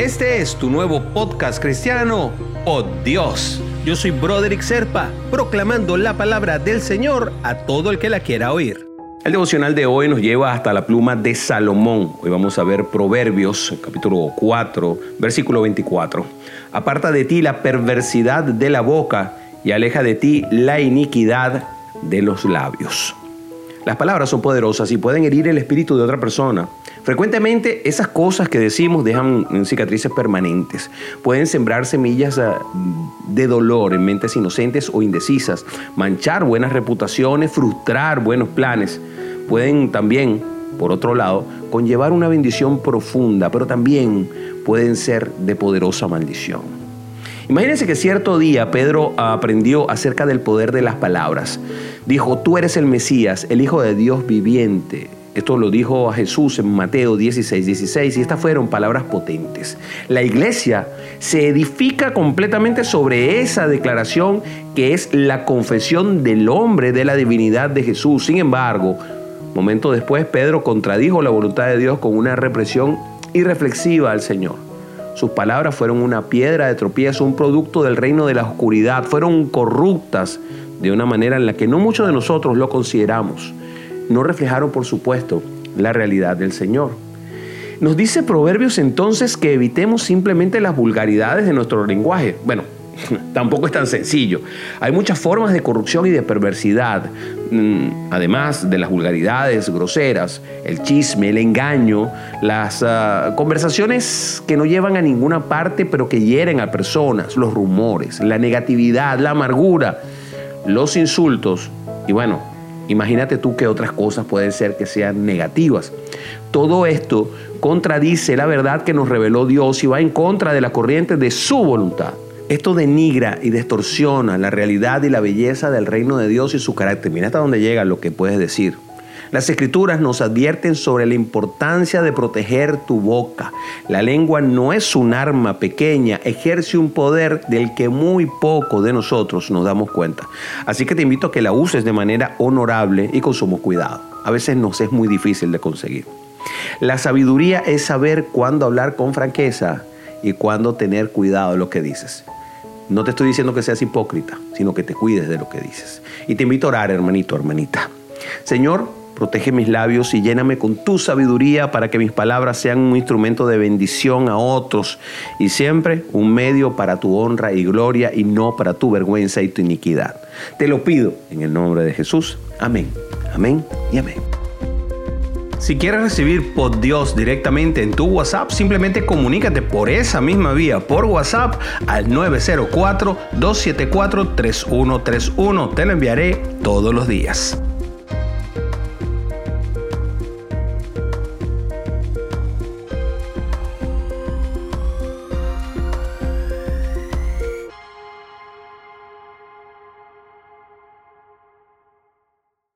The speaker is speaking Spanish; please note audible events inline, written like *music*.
Este es tu nuevo podcast cristiano, Oh Dios. Yo soy Broderick Serpa, proclamando la palabra del Señor a todo el que la quiera oír. El devocional de hoy nos lleva hasta la pluma de Salomón. Hoy vamos a ver Proverbios, capítulo 4, versículo 24. Aparta de ti la perversidad de la boca y aleja de ti la iniquidad de los labios. Las palabras son poderosas y pueden herir el espíritu de otra persona. Frecuentemente esas cosas que decimos dejan cicatrices permanentes. Pueden sembrar semillas ah, de dolor en mentes inocentes o indecisas, manchar buenas reputaciones, frustrar buenos planes. Pueden también, por otro lado, conllevar una bendición profunda, pero también pueden ser de poderosa maldición. Imagínense que cierto día Pedro aprendió acerca del poder de las palabras. Dijo, tú eres el Mesías, el Hijo de Dios viviente. Esto lo dijo a Jesús en Mateo 16, 16 y estas fueron palabras potentes. La iglesia se edifica completamente sobre esa declaración que es la confesión del hombre de la divinidad de Jesús. Sin embargo, momento después Pedro contradijo la voluntad de Dios con una represión irreflexiva al Señor. Sus palabras fueron una piedra de tropiezo, un producto del reino de la oscuridad, fueron corruptas de una manera en la que no muchos de nosotros lo consideramos. No reflejaron, por supuesto, la realidad del Señor. Nos dice Proverbios entonces que evitemos simplemente las vulgaridades de nuestro lenguaje. Bueno, *laughs* tampoco es tan sencillo. Hay muchas formas de corrupción y de perversidad, mm, además de las vulgaridades groseras, el chisme, el engaño, las ah, conversaciones que no llevan a ninguna parte pero que hieren a personas, los rumores, la negatividad, la amargura, los insultos y bueno, imagínate tú que otras cosas pueden ser que sean negativas. Todo esto contradice la verdad que nos reveló Dios y va en contra de la corriente de su voluntad. Esto denigra y distorsiona la realidad y la belleza del reino de Dios y su carácter. Mira hasta dónde llega lo que puedes decir. Las escrituras nos advierten sobre la importancia de proteger tu boca. La lengua no es un arma pequeña, ejerce un poder del que muy poco de nosotros nos damos cuenta. Así que te invito a que la uses de manera honorable y con sumo cuidado. A veces nos es muy difícil de conseguir. La sabiduría es saber cuándo hablar con franqueza y cuándo tener cuidado de lo que dices. No te estoy diciendo que seas hipócrita, sino que te cuides de lo que dices. Y te invito a orar, hermanito, hermanita. Señor, protege mis labios y lléname con tu sabiduría para que mis palabras sean un instrumento de bendición a otros y siempre un medio para tu honra y gloria y no para tu vergüenza y tu iniquidad. Te lo pido en el nombre de Jesús. Amén, amén y amén. Si quieres recibir por Dios directamente en tu WhatsApp, simplemente comunícate por esa misma vía, por WhatsApp, al 904-274-3131. Te lo enviaré todos los días.